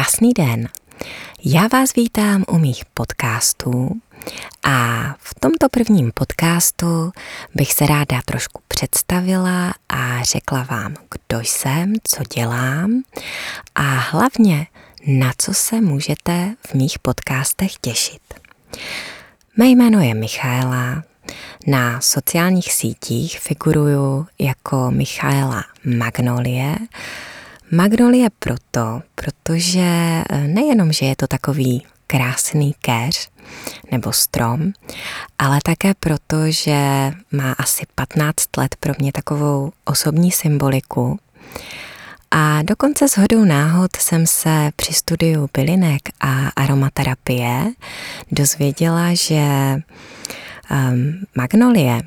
Krásný den. Já vás vítám u mých podcastů a v tomto prvním podcastu bych se ráda trošku představila a řekla vám, kdo jsem, co dělám a hlavně na co se můžete v mých podcastech těšit. Mé jméno je Michaela, na sociálních sítích figuruju jako Michaela Magnolie. Magnolie proto, protože eh, nejenom, že je to takový krásný keř nebo strom, ale také proto, že má asi 15 let pro mě takovou osobní symboliku. A dokonce s hodou náhod jsem se při studiu bylinek a aromaterapie dozvěděla, že um, magnolie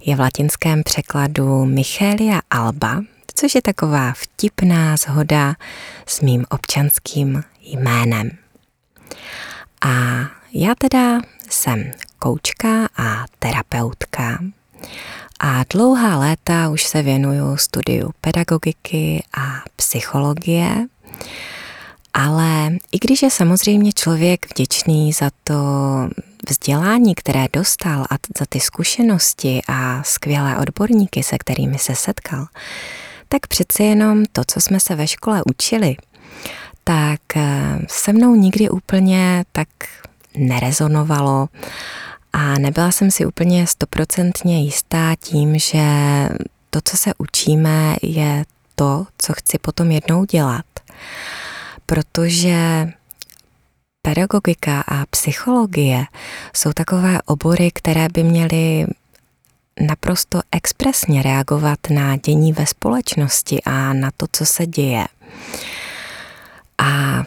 je v latinském překladu Michelia alba, což je taková vtipná zhoda s mým občanským jménem. A já teda jsem koučka a terapeutka a dlouhá léta už se věnuju studiu pedagogiky a psychologie, ale i když je samozřejmě člověk vděčný za to vzdělání, které dostal a za ty zkušenosti a skvělé odborníky, se kterými se setkal, tak přeci jenom to, co jsme se ve škole učili, tak eh, se mnou nikdy úplně tak nerezonovalo a nebyla jsem si úplně stoprocentně jistá tím, že to, co se učíme, je to, co chci potom jednou dělat. Protože pedagogika a psychologie jsou takové obory, které by měly naprosto expresně reagovat na dění ve společnosti a na to, co se děje. A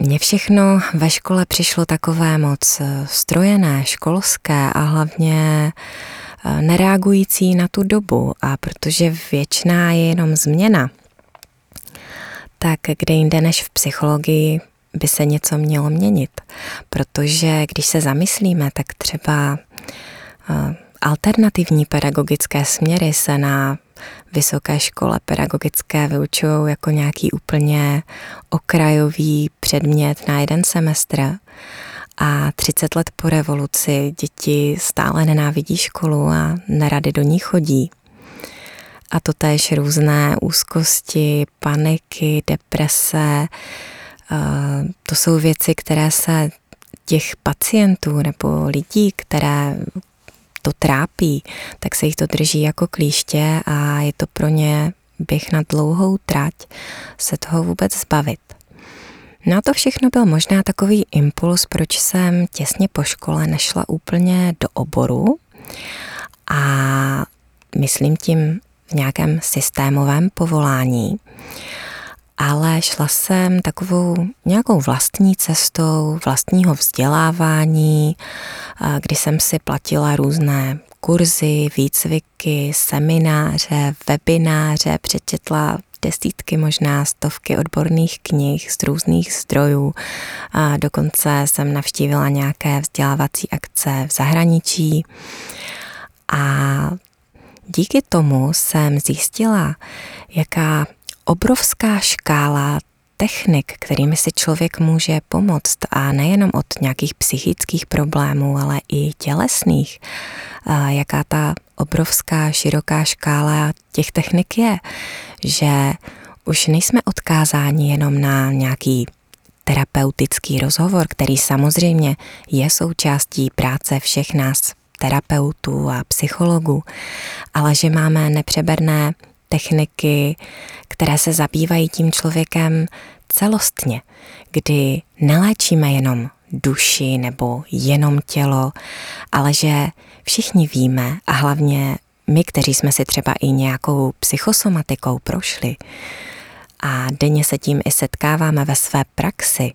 mně všechno ve škole přišlo takové moc strojené, školské a hlavně eh, nereagující na tu dobu. A protože věčná je jenom změna, tak kde jinde než v psychologii by se něco mělo měnit. Protože když se zamyslíme, tak třeba eh, alternativní pedagogické směry se na vysoké škole pedagogické vyučují jako nějaký úplně okrajový předmět na jeden semestr. A 30 let po revoluci děti stále nenávidí školu a nerady do ní chodí. A to též různé úzkosti, paniky, deprese. To jsou věci, které se těch pacientů nebo lidí, které to trápí, tak se jich to drží jako klíště a je to pro ně běh na dlouhou trať se toho vůbec zbavit. No a to všechno byl možná takový impuls, proč jsem těsně po škole nešla úplně do oboru a myslím tím v nějakém systémovém povolání, ale šla jsem takovou nějakou vlastní cestou vlastního vzdělávání, kdy jsem si platila různé kurzy, výcviky, semináře, webináře, přečetla desítky, možná stovky odborných knih z různých zdrojů. A dokonce jsem navštívila nějaké vzdělávací akce v zahraničí. A díky tomu jsem zjistila, jaká obrovská škála technik, kterými si člověk může pomoct a nejenom od nějakých psychických problémů, ale i tělesných, jaká ta obrovská široká škála těch technik je, že už nejsme odkázáni jenom na nějaký terapeutický rozhovor, který samozřejmě je součástí práce všech nás terapeutů a psychologů, ale že máme nepřeberné techniky, které se zabývají tím člověkem celostně, kdy neléčíme jenom duši nebo jenom tělo, ale že všichni víme a hlavně my, kteří jsme si třeba i nějakou psychosomatikou prošli a denně se tím i setkáváme ve své praxi,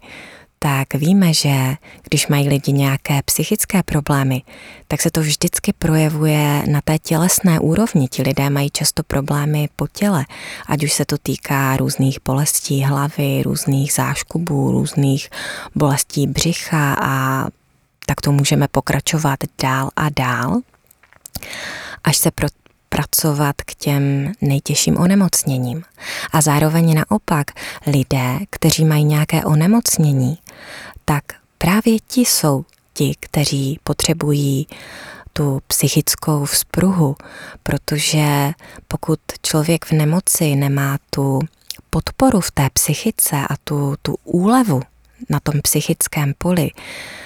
tak víme, že když mají lidi nějaké psychické problémy, tak se to vždycky projevuje na té tělesné úrovni. Ti lidé mají často problémy po těle, ať už se to týká různých bolestí hlavy, různých záškubů, různých bolestí břicha a tak to můžeme pokračovat dál a dál, až se pro pracovat k těm nejtěžším onemocněním. A zároveň naopak lidé, kteří mají nějaké onemocnění, tak právě ti jsou ti, kteří potřebují tu psychickou vzpruhu, protože pokud člověk v nemoci nemá tu podporu v té psychice a tu, tu úlevu na tom psychickém poli,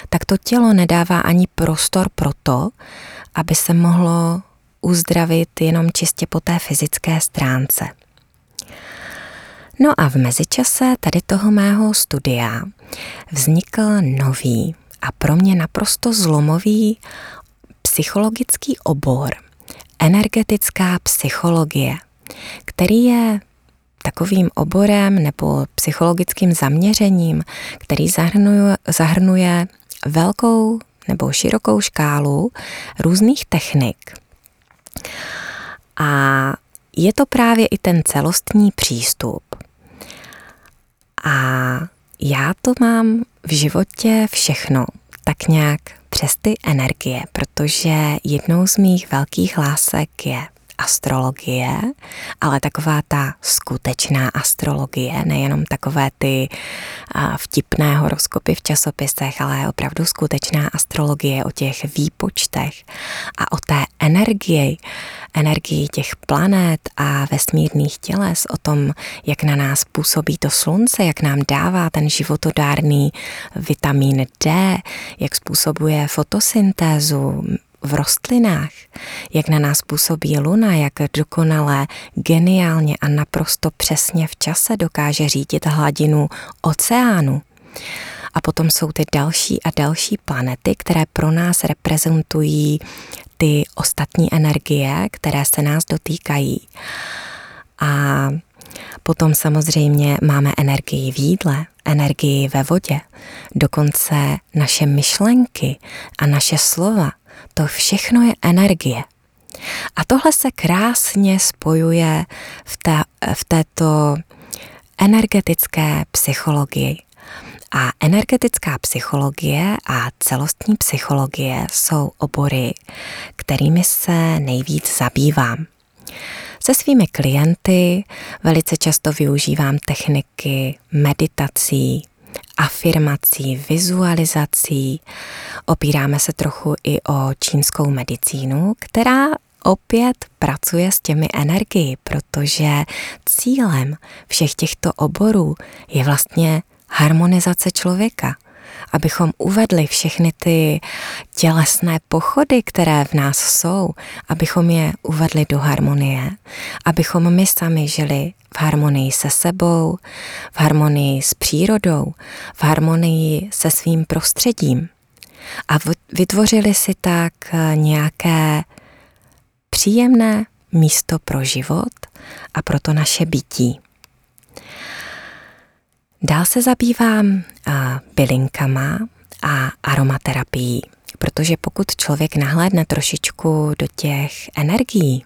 tak to tělo nedává ani prostor pro to, aby se mohlo uzdravit jenom čistě po té fyzické stránce. No a v mezičase tady toho mého studia vznikl nový a pro mě naprosto zlomový psychologický obor, energetická psychologie, který je takovým oborem nebo psychologickým zaměřením, který zahrnuje, zahrnuje velkou nebo širokou škálu různých technik. A je to právě i ten celostní přístup. A já to mám v životě všechno tak nějak přes ty energie, protože jednou z mých velkých lásek je astrologie, ale taková ta skutečná astrologie, nejenom takové ty vtipné horoskopy v časopisech, ale opravdu skutečná astrologie o těch výpočtech a o té energii, energii těch planet a vesmírných těles, o tom, jak na nás působí to slunce, jak nám dává ten životodárný vitamin D, jak způsobuje fotosyntézu, v rostlinách, jak na nás působí luna, jak dokonale, geniálně a naprosto přesně v čase dokáže řídit hladinu oceánu. A potom jsou ty další a další planety, které pro nás reprezentují ty ostatní energie, které se nás dotýkají. A potom samozřejmě máme energii v jídle, energii ve vodě, dokonce naše myšlenky a naše slova to všechno je energie. A tohle se krásně spojuje v, té, v této energetické psychologii. A energetická psychologie a celostní psychologie jsou obory, kterými se nejvíc zabývám. Se svými klienty velice často využívám techniky meditací, afirmací, vizualizací. Opíráme se trochu i o čínskou medicínu, která opět pracuje s těmi energií, protože cílem všech těchto oborů je vlastně harmonizace člověka – abychom uvedli všechny ty tělesné pochody, které v nás jsou, abychom je uvedli do harmonie, abychom my sami žili v harmonii se sebou, v harmonii s přírodou, v harmonii se svým prostředím. A vytvořili si tak nějaké příjemné místo pro život a pro to naše bytí. Dál se zabývám bylinkama a aromaterapií, protože pokud člověk nahlédne trošičku do těch energií,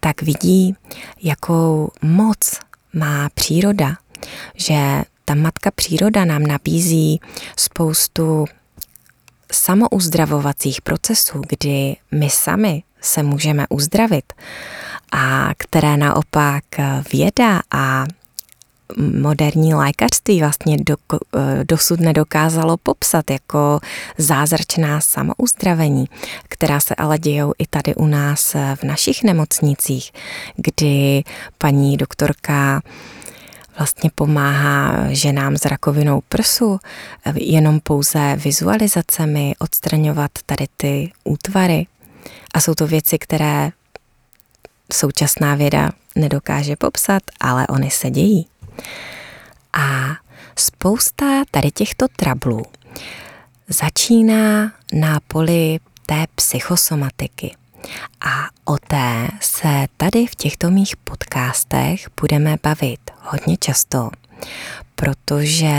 tak vidí, jakou moc má příroda, že ta matka příroda nám nabízí spoustu samouzdravovacích procesů, kdy my sami se můžeme uzdravit a které naopak věda a moderní lékařství vlastně do, eh, dosud nedokázalo popsat jako zázračná samouzdravení, která se ale dějou i tady u nás v našich nemocnicích, kdy paní doktorka vlastně pomáhá ženám s rakovinou prsu jenom pouze vizualizacemi odstraňovat tady ty útvary. A jsou to věci, které současná věda nedokáže popsat, ale oni se dějí. A spousta tady těchto trablů začíná na poli té psychosomatiky. A o té se tady v těchto mých podcastech budeme bavit hodně často, protože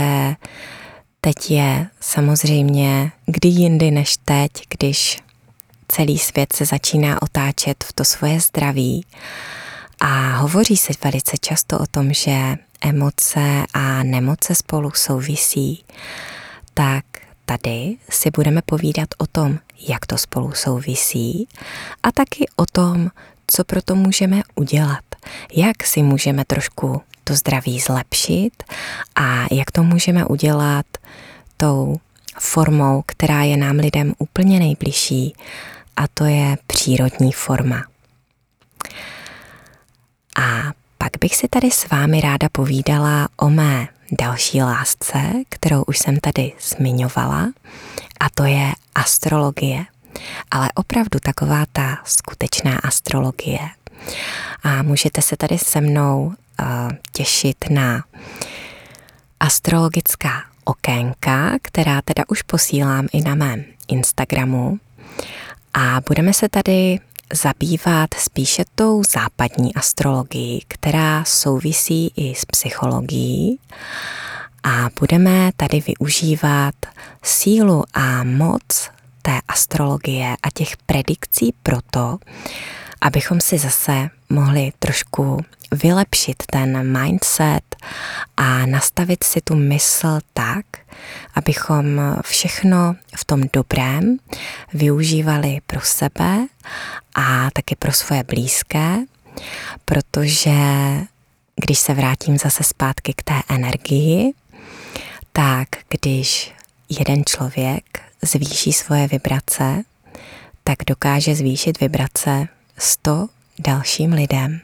teď je samozřejmě kdy jindy než teď, když celý svět se začíná otáčet v to svoje zdraví. A hovoří se velice často o tom, že emoce a nemoce spolu souvisí, tak tady si budeme povídat o tom, jak to spolu souvisí a taky o tom, co pro to můžeme udělat, jak si můžeme trošku to zdraví zlepšit a jak to můžeme udělat tou formou, která je nám lidem úplně nejbližší, a to je přírodní forma. A pak bych si tady s vámi ráda povídala o mé další lásce, kterou už jsem tady zmiňovala, a to je astrologie. Ale opravdu taková ta skutečná astrologie. A můžete se tady se mnou uh, těšit na astrologická okénka, která teda už posílám i na mém Instagramu. A budeme se tady zabývat spíše tou západní astrologií, která souvisí i s psychologií. A budeme tady využívat sílu a moc té astrologie a těch predikcí proto, abychom si zase mohli trošku vylepšit ten mindset a nastavit si tu mysl tak, abychom všechno v tom dobrém využívali pro sebe a taky pro svoje blízké, protože když se vrátím zase zpátky k té energii, tak když jeden člověk zvýší svoje vibrace, tak dokáže zvýšit vibrace 100 dalším lidem.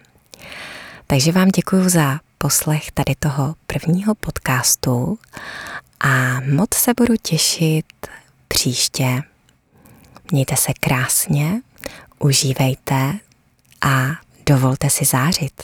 Takže vám děkuji za poslech tady toho prvního podcastu a moc se budu těšit příště. Mějte se krásně, užívejte a dovolte si zářit.